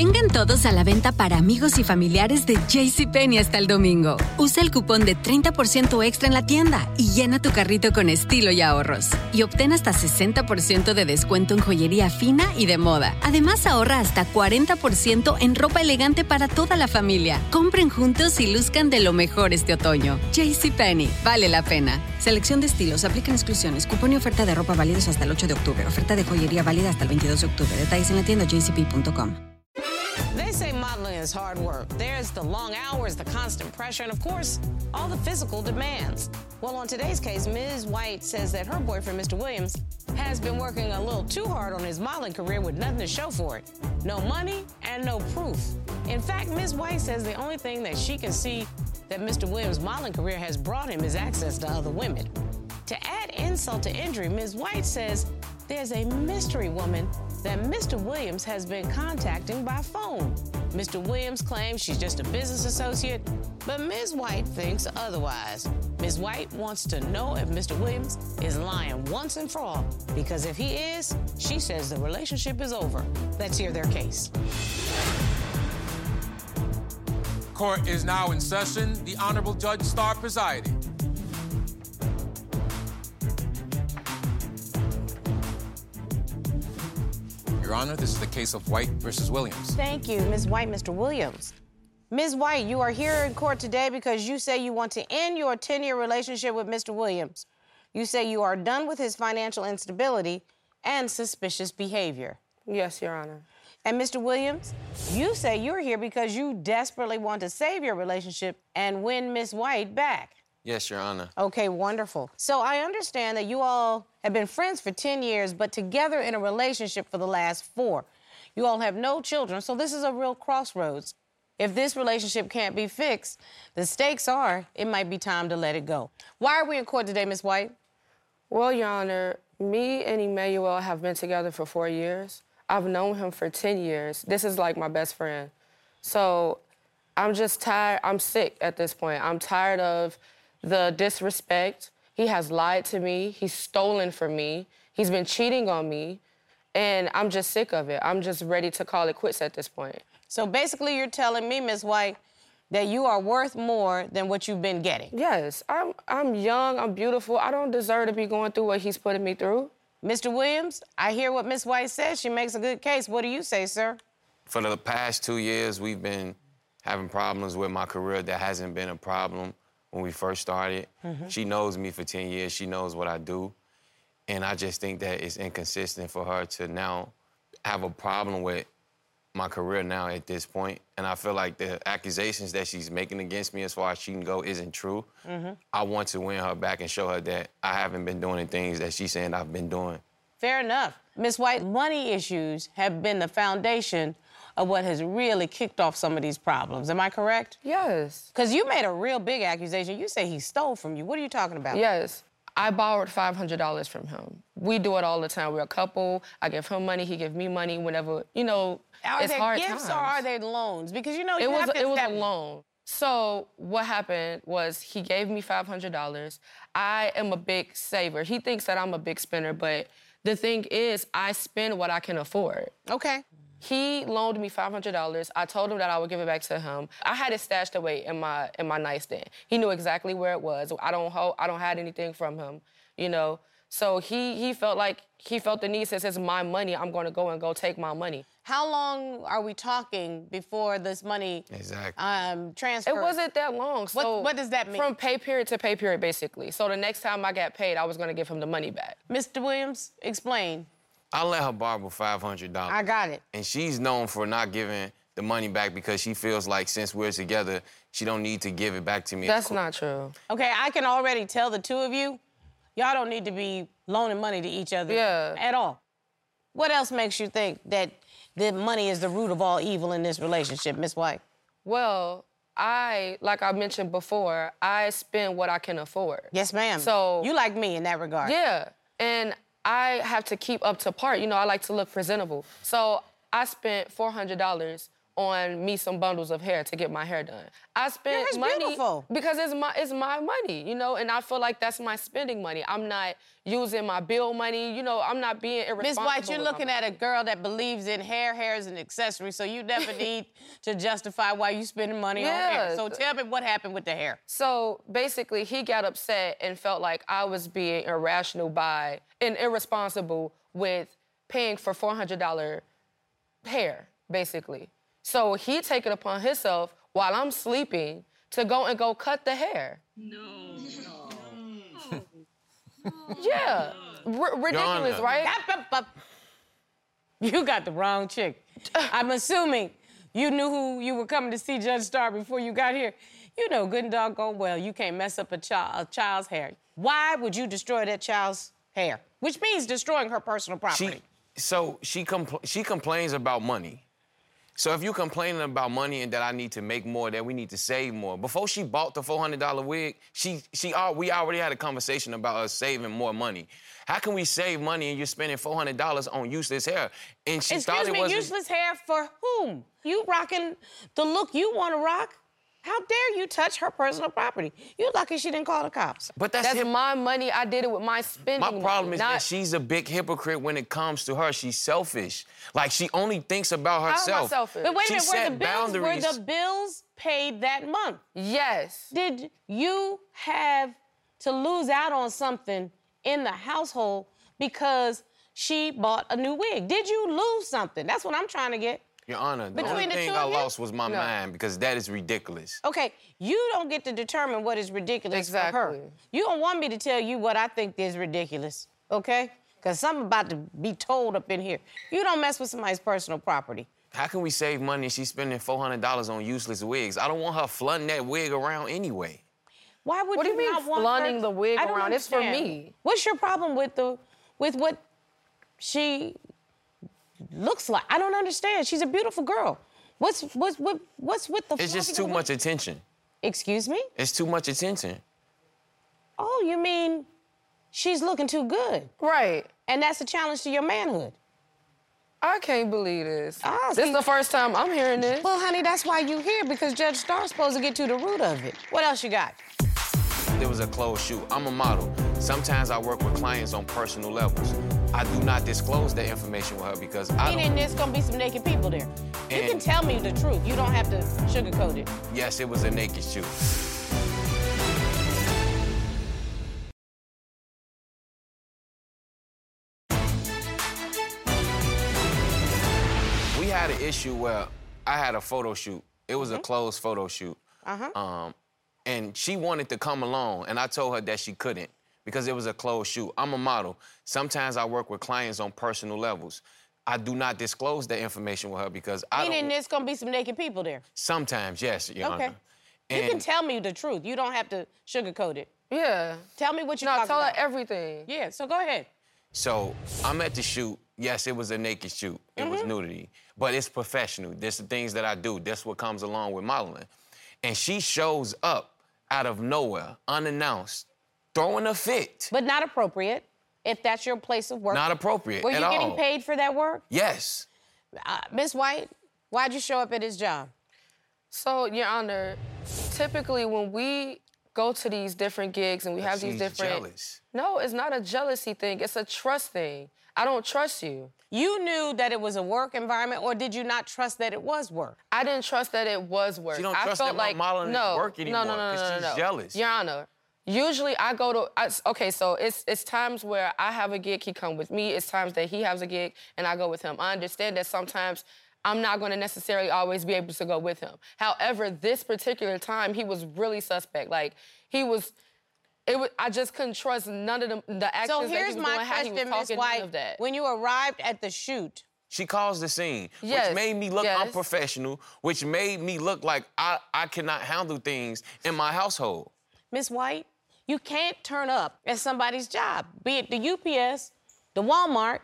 Vengan todos a la venta para amigos y familiares de JCPenney hasta el domingo. Usa el cupón de 30% extra en la tienda y llena tu carrito con estilo y ahorros. Y obtén hasta 60% de descuento en joyería fina y de moda. Además, ahorra hasta 40% en ropa elegante para toda la familia. Compren juntos y luzcan de lo mejor este otoño. JCPenney, vale la pena. Selección de estilos, aplican exclusiones, cupón y oferta de ropa válidos hasta el 8 de octubre. Oferta de joyería válida hasta el 22 de octubre. Detalles en la tienda jcp.com. Is hard work. There's the long hours, the constant pressure, and of course, all the physical demands. Well, on today's case, Ms. White says that her boyfriend, Mr. Williams, has been working a little too hard on his modeling career with nothing to show for it. No money and no proof. In fact, Ms. White says the only thing that she can see that Mr. Williams' modeling career has brought him is access to other women. To add insult to injury, Ms. White says there's a mystery woman that Mr. Williams has been contacting by phone. Mr. Williams claims she's just a business associate, but Ms. White thinks otherwise. Ms. White wants to know if Mr. Williams is lying once and for all, because if he is, she says the relationship is over. Let's hear their case. Court is now in session. The Honorable Judge Star presiding. Your Honor, this is the case of White versus Williams. Thank you, Ms. White, Mr. Williams. Ms. White, you are here in court today because you say you want to end your 10 year relationship with Mr. Williams. You say you are done with his financial instability and suspicious behavior. Yes, Your Honor. And Mr. Williams, you say you're here because you desperately want to save your relationship and win Ms. White back. Yes, Your Honor. Okay, wonderful. So I understand that you all have been friends for 10 years, but together in a relationship for the last four. You all have no children, so this is a real crossroads. If this relationship can't be fixed, the stakes are it might be time to let it go. Why are we in court today, Miss White? Well, Your Honor, me and Emmanuel have been together for four years. I've known him for 10 years. This is like my best friend. So I'm just tired. I'm sick at this point. I'm tired of the disrespect. He has lied to me. He's stolen from me. He's been cheating on me. And I'm just sick of it. I'm just ready to call it quits at this point. So basically, you're telling me, Miss White, that you are worth more than what you've been getting. Yes, I'm, I'm young, I'm beautiful. I don't deserve to be going through what he's putting me through. Mr. Williams, I hear what Miss White says. She makes a good case. What do you say, sir? For the past two years, we've been having problems with my career that hasn't been a problem when we first started. Mm-hmm. She knows me for 10 years. She knows what I do. And I just think that it's inconsistent for her to now have a problem with my career now at this point. And I feel like the accusations that she's making against me as far as she can go isn't true. Mm-hmm. I want to win her back and show her that I haven't been doing the things that she's saying I've been doing. Fair enough. Miss White, money issues have been the foundation of what has really kicked off some of these problems. Am I correct? Yes. Because you made a real big accusation. You say he stole from you. What are you talking about? Yes. I borrowed $500 from him. We do it all the time. We're a couple. I give him money, he give me money whenever, you know, Are it's they hard gifts times. or are they loans? Because you know you it was have to it was a loan. So what happened was he gave me five hundred dollars. I am a big saver. He thinks that I'm a big spender, but the thing is, I spend what I can afford. Okay. He loaned me five hundred dollars. I told him that I would give it back to him. I had it stashed away in my in my nightstand. He knew exactly where it was. I don't hold, I don't hide anything from him, you know. So he he felt like he felt the need since it's my money. I'm going to go and go take my money. How long are we talking before this money Exactly. um, transfers? It wasn't that long. What- So what does that mean? From pay period to pay period, basically. So the next time I got paid, I was gonna give him the money back. Mr. Williams, explain. I let her borrow $500. I got it. and she's known for not giving the money back because she feels like since we're together, she don't need to give it back to me. That's not true. Okay, I can already tell the two of you, y'all don't need to be loaning money to each other Yeah. at all. What else makes you think that the money is the root of all evil in this relationship, Miss White? Well, I, like I mentioned before, I spend what I can afford. Yes, ma'am. So- you like me in that regard. Yeah, and I have to keep up to par. You know, I like to look presentable. So I spent four hundred dollars on me some bundles of hair to get my hair done. I spent hair's money beautiful. because it's my it's my money, you know, and I feel like that's my spending money. I'm not using my bill money, you know. I'm not being Miss irresponsible. White, you're looking at a girl that believes in hair. Hair is an accessory, so you never need to justify why you spending money on hair. So tell me what happened with the hair. So basically, he got upset and felt like I was being irrational by and irresponsible with paying for $400 hair, basically. So he take it upon himself while I'm sleeping to go and go cut the hair. No. yeah. R- ridiculous, Honor. right? You got the wrong chick. I'm assuming you knew who you were coming to see Judge Star before you got here. You know good and doggone well you can't mess up a, child, a child's hair. Why would you destroy that child's hair? Which means destroying her personal property. She, so she compl- she complains about money. So if you're complaining about money and that I need to make more, that we need to save more. Before she bought the $400 wig, she she we already had a conversation about us saving more money. How can we save money and you're spending $400 on useless hair? And she thought Excuse it me, was useless hair for whom? You rocking the look you want to rock? How dare you touch her personal property? You're lucky she didn't call the cops. But that's, That's hip- my money. I did it with my spending My problem money, is not- that she's a big hypocrite when it comes to her. She's selfish. Like she only thinks about How am I herself. selfish? But wait a minute, were the bills boundaries. were the bills paid that month? Yes. Did you have to lose out on something in the household because she bought a new wig? Did you lose something? That's what I'm trying to get. Your Honor, the Between only the thing two I of you? lost was my No. mind because that is ridiculous. Okay, you don't get to determine what is ridiculous for her. Exactly. You don't want me to tell you what I think is ridiculous, okay? Because something about to be told up in here. You don't mess with somebody's personal property. How can we save money if she's spending $400 on useless wigs? I don't want her flooding that wig around anyway. Why would What do you you mean not want flaunting her- the wig I don't around? It's for understand. me. What's your problem with the with what she looks like? I don't understand. She's a beautiful girl. What's what's what, what's with the? It's just too the much wig? attention. Excuse me. It's too much attention. Oh, you mean she's looking too good, Right. and that's a challenge to your manhood. I can't believe this. Ah, this see- is the first time I'm hearing this. Well, honey, that's why you here because Judge Star's supposed to get to the root of it. What else you got? There was a closed shoot. I'm a model. Sometimes I work with clients on personal levels. I do not disclose that information with her because I Meaning there's gonna be some naked people there. You can tell me the truth. You don't have to sugarcoat it. Yes, it was a naked shoot. We had an issue where I had a photo shoot. It was a closed photo shoot. Uh-huh. Um, and she wanted to come along, and I told her that she couldn't because it was a closed shoot. I'm a model. Sometimes I work with clients on personal levels. I do not disclose that information with her because I Meaning don't. there's gonna be some naked people there. Sometimes, yes, Your Okay. Honor. You can tell me the truth. You don't have to sugarcoat it. Yeah. Tell me what you're No, talking tell her everything. yeah, so go ahead. So I'm at the shoot. Yes, it was a naked shoot. It was mm-hmm. nudity, but it's professional. There's the things that I do. That's what comes along with modeling. And she shows up out of nowhere, unannounced, throwing a fit. But not appropriate if that's your place of work. Not appropriate Were at you getting all. paid for that work? Yes. Uh, Miss White, why'd you show up at his job? So, Your Honor, typically when we go to these different gigs and we have these different. jealous. No, it's not a jealousy thing. It's a trust thing. I don't trust you. You knew that it was a work environment, or did you not trust that it was work? I didn't trust that it was work. She don't I trust felt that my like modeling is no, work no, anymore, no, no, 'cause no, no, she's no. jealous. Your Honor, usually I go to. I, okay, so it's it's times where I have a gig, he come with me. It's times that he has a gig and I go with him. I understand that sometimes. I'm not going to necessarily always be able to go with him. However, this particular time, he was really suspect. Like he was, it was. I just couldn't trust none of the, the actions So that here's he was my doing, how he was question, Miss none White. of that. When you arrived at the shoot, She caused the scene, Yes, which made me look yes. unprofessional, which made me look like I, I cannot handle things in my household. Miss White, you can't turn up at somebody's job, be it the UPS, the Walmart,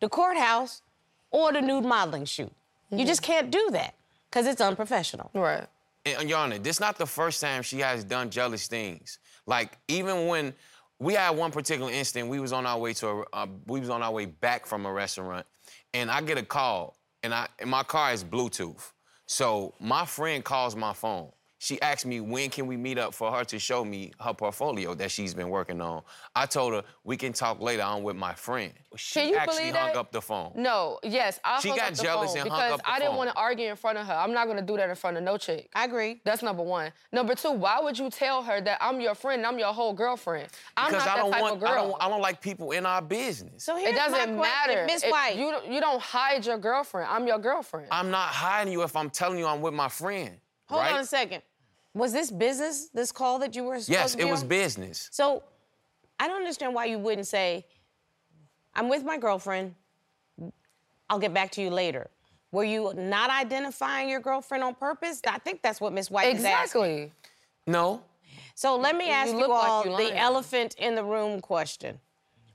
the courthouse, or the nude modeling shoot. You just can't do that because it's unprofessional. right. And Your Honor, this not the first time she has done jealous things. Like even when we had one particular instant, we was on our way to a, uh, we was on our way back from a restaurant, and I get a call, and I and my car is Bluetooth. So my friend calls my phone. She asked me when can we meet up for her to show me her portfolio that she's been working on. I told her we can talk later. I'm with my friend. She Can you actually believe hung that? up the phone. No, yes, I She hung got up the jealous phone and hung because up the I didn't phone. want to argue in front of her. I'm not gonna do that in front of no chick. I agree. That's number one. Number two, why would you tell her that I'm your friend and I'm your whole girlfriend? I'm Because not I that don't type want of girl. I don't I don't like people in our business. So here's it doesn't my question, matter. Miss It- White. you, you don't hide your girlfriend. I'm your girlfriend. I'm not hiding you if I'm telling you I'm with my friend. Hold right? on a second. Was this business? This call that you were supposed Yes, to it be was on? business. So, I don't understand why you wouldn't say, "I'm with my girlfriend. I'll get back to you later." Were you not identifying your girlfriend on purpose? I think that's what Miss White is asking. exactly. No. So let me ask you, look like all you the elephant in the room question.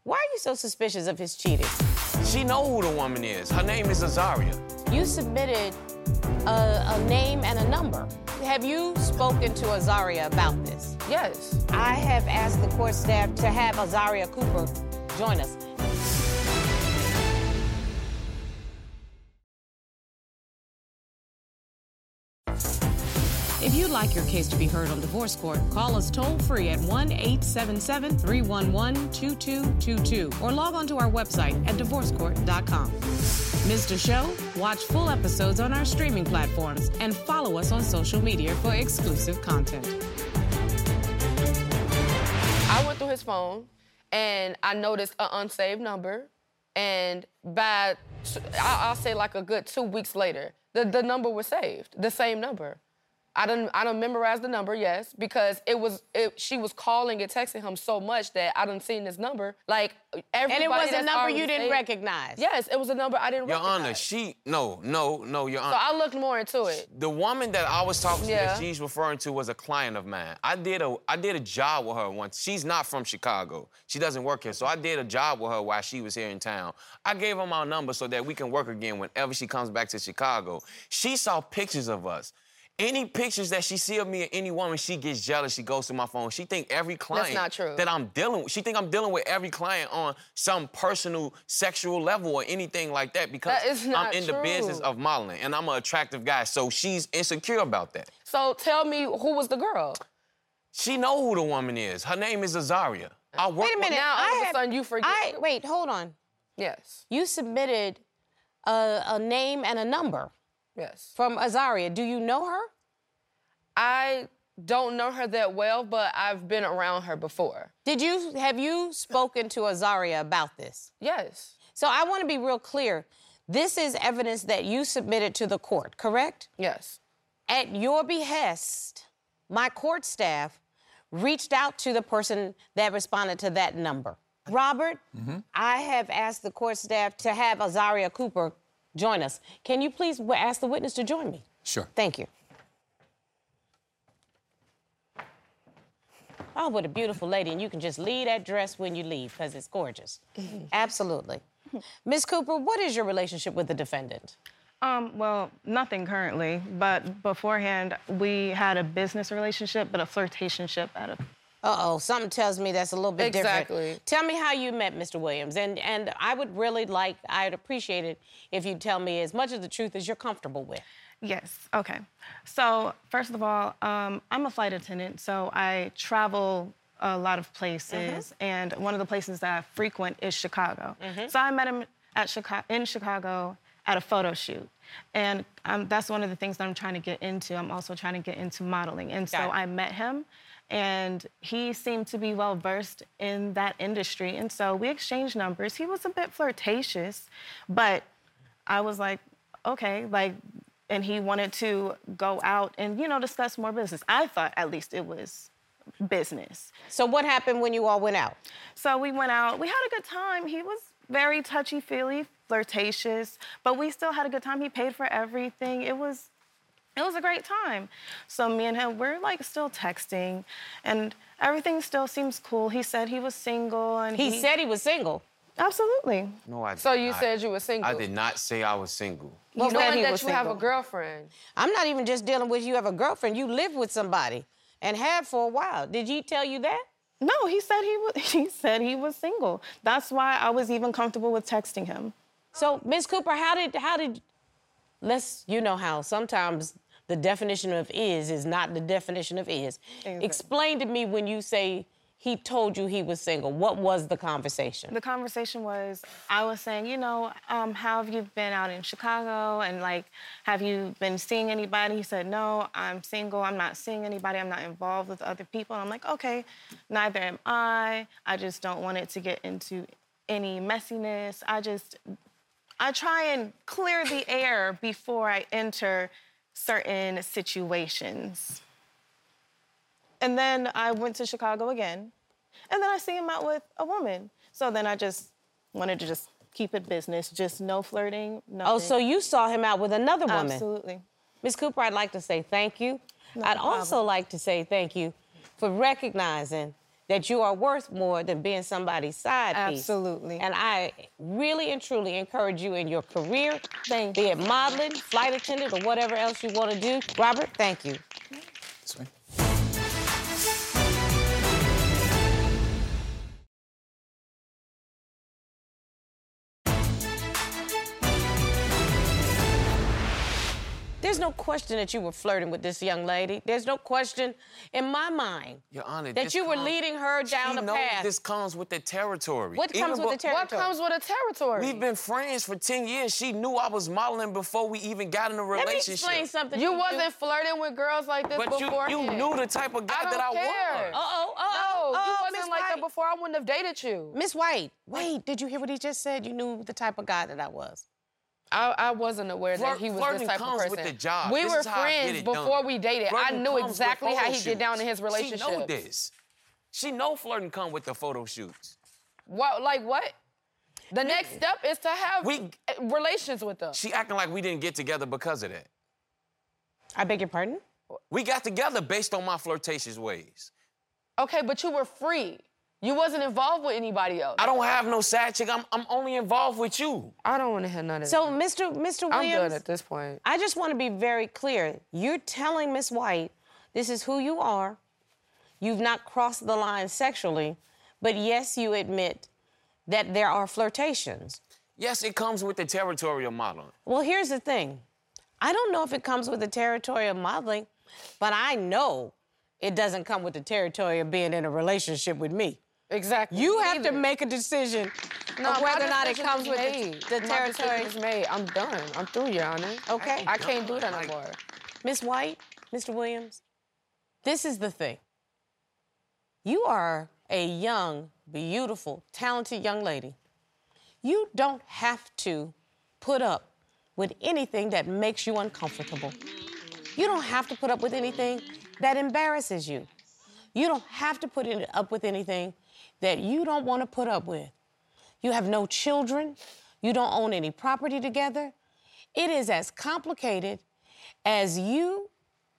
Why are you so suspicious of his cheating? She know who the woman is. Her name is Azaria. You submitted a, a name and a number. Have you spoken to Azaria about this? Yes. I have asked the court staff to have Azaria Cooper join us. If you'd like your case to be heard on divorce court, call us toll free at 1 877 311 2222 or log on to our website at divorcecourt.com. A show? Watch full episodes on our streaming platforms and follow us on social media for exclusive content. I went through his phone and I noticed an unsaved number. And by, I'll say like a good two weeks later, the, the number was saved, the same number. I don't I don't memorize the number, yes, because it was, it, she was calling and texting him so much that I don't seen this number. Like everybody And it was a number you didn't saved- recognize. Yes, it was a number I didn't recognize. Your recognize. Honor, she no, no, no, Your Honor. So I looked more into it. the woman that I was talking to Yeah. that she's referring to was a client of mine. I did a I did a job with her once. She's not from Chicago. She doesn't work here. So I did a job with her while she was here in town. I gave her my number so that we can work again whenever she comes back to Chicago. She saw pictures of us. Any pictures that she see of me or any woman, she gets jealous. She goes to my phone. She think every client not true. that I'm dealing with. She think I'm dealing with every client on some personal sexual level or anything like that because That is I'm not in the business of modeling and I'm an attractive guy. So she's insecure about that. So tell me who was the girl? She know who the woman is. Her name is Azaria. I work Wait a minute. Now, all I of a have- sudden, you forget. I, wait, hold on. Yes, You submitted a, a name and a number yes. from Azaria. Do you know her? I don't know her that well, but I've been around her before. Did you have you spoken to Azaria about this? Yes, So I want to be real clear. This is evidence that you submitted to the court, correct? yes. At your behest, my court staff reached out to the person that responded to that number. Robert, mm-hmm. I have asked the court staff to have Azaria Cooper join us. Can you please w- ask the witness to join me? Sure. Thank you. Oh, what a beautiful lady. And you can just leave that dress when you leave because it's gorgeous. Absolutely. Miss Cooper, what is your relationship with the defendant? Um, well, nothing currently, but beforehand we had a business relationship, but a flirtationship at a Uh oh, something tells me that's a little bit Exactly. different. Tell me how you met Mr. Williams, and and I would really like, I'd appreciate it if you tell me as much of the truth as you're comfortable with. Yes. Okay. So first of all, um, I'm a flight attendant, so I travel a lot of places, and one of the places that I frequent is Chicago. So I met him at Chicago in Chicago at a photo shoot, and um, that's one of the things that I'm trying to get into. I'm also trying to get into modeling, and so it. I met him. And he seemed to be well versed in that industry. And so we exchanged numbers. He was a bit flirtatious, but I was like, okay, like, and he wanted to go out and, you know, discuss more business. I thought at least it was business. So what happened when you all went out? So we went out, we had a good time. He was very touchy feely, flirtatious, but we still had a good time. He paid for everything. It was it was a great time. So me and him, we're like still texting and everything still seems cool. He said he was single and He said he was single. Absolutely. No, I So you not. said you were single. I did not say I was single. Well, said Knowing that was you have a girlfriend. I'm not even just dealing with you have a girlfriend. You live with somebody and have for a while. Did he tell you that? No, he said he was he said he was single. That's why I was even comfortable with texting him. So, Miss Cooper, how did how did let's, you know how sometimes the definition of is is not the definition of is. Exactly. Explain to me when you say he told you he was single. What was the conversation? The conversation was, I was saying, you know, um, how have you been out in Chicago? And like, have you been seeing anybody? He said, no, I'm single. I'm not seeing anybody. I'm not involved with other people. And I'm like, okay, neither am I. I just don't want it to get into any messiness. I just, I try and clear the air before I enter certain situations. And then I went to Chicago again. And then I see him out with a woman. So then I just wanted to just keep it business, just no flirting, nothing. oh, so you saw him out with another woman. Absolutely. Miss Cooper, I'd like to say thank you. No I'd problem. also like to say thank you for recognizing that you are worth more than being somebody's side piece. Absolutely. And I really and truly encourage you in your career, Thank be it modeling, flight attendant, or whatever else you want to do. Robert, thank you. This There's no question that you were flirting with this young lady. There's no question in my mind Your Honor, that you were comes- leading her down the path. This comes with the territory. What Even comes with the territory? What comes with a territory? We've been friends for 10 years. She knew I was modeling before we even got in a Let me relationship. explain something. you to wasn't flirting with girls like this But you, before. you knew the type of guy I that I care. was. Uh-oh, uh-oh, you uh-oh, wasn't Miss like that before. I wouldn't have dated you. Miss White, wait, did you hear what he just said? You knew the type of guy that I was. I, I wasn't aware Flirt- that he was flirting this type comes of with person. the job. We This were is how I get friends it done. before we dated. I knew exactly how photo he get down in his relationship. She know this. She know flirting come with the photo shoots. What? Like what? The next step is to have We- uh, relations with them. She acting like we didn't get together because of that. I beg your pardon? We got together based on my flirtatious ways. Okay, but you were free. You wasn't involved with anybody else. I don't have no side chick. I'm, I'm only involved with you. I don't want to hear none of So, that. Mr. Mr. I'm Williams, good at this point. I just want to be very clear. You're telling Miss White this is who you are. You've not crossed the line sexually, but yes, you admit that there are flirtations. Yes, it comes with the territorial modeling. Well, here's the thing. I don't know if it comes with the territory of modeling, but I know it doesn't come with the territory of being in a relationship with me. Exactly. You have to make a decision No, of whether or not it comes with the, the territory. is made. I'm done. I'm through, Your Honor. Okay. I can't do that no more. Miss White, Mr. Williams, this is the thing. You are a young, beautiful, talented young lady. You don't have to put up with anything that makes you uncomfortable. You don't have to put up with anything that embarrasses you. You don't have to put up with anything that you don't want to put up with. You have no children. You don't own any property together. It is as complicated as you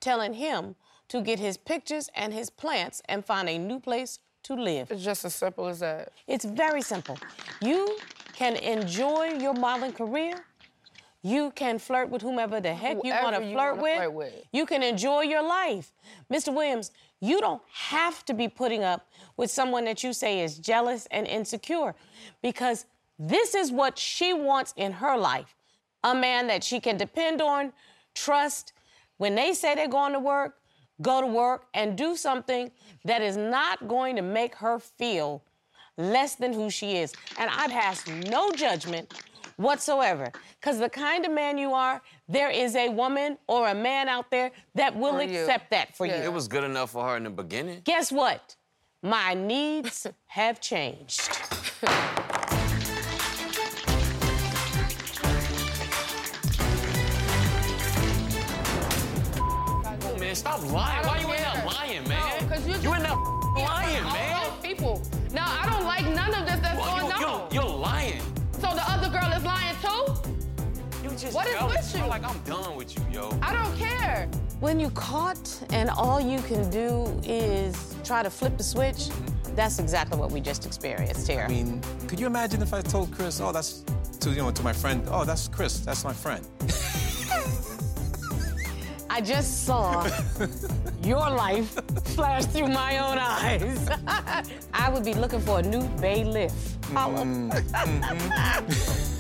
telling him to get his pictures and his plants and find a new place to live. It's just as simple as that. It's very simple. You can enjoy your modeling career. You can flirt with whomever the heck you want Whoever to you flirt wanna with. flirt with. You can enjoy your life. Mr. Williams, you don't have to be putting up with someone that you say is jealous and insecure because this is what she wants in her life. A man that she can depend on, trust. When they say they're going to work, go to work and do something that is not going to make her feel less than who she is. And I pass no judgment whatsoever. Because the kind of man you are, there is a woman or a man out there that will For you. accept that for Yeah. you. It was good enough for her in the beginning. Guess what? My needs have changed. Oh, man, stop lying. Why you in there lying, man? Because you, You in there lying, man. those people. Now, I don't like none of this girl is lying too? You just What is with you? Like, I'm done with you, yo. I don't care. When you caught and all you can do is try to flip the switch, mm-hmm. that's exactly what we just experienced here. I mean, could you imagine if I told Chris, oh, that's to you know to my friend, oh, that's Chris, that's my friend. I just saw your life flash through my own eyes. I would be looking for a new bailiff. Mm-hmm. Holla.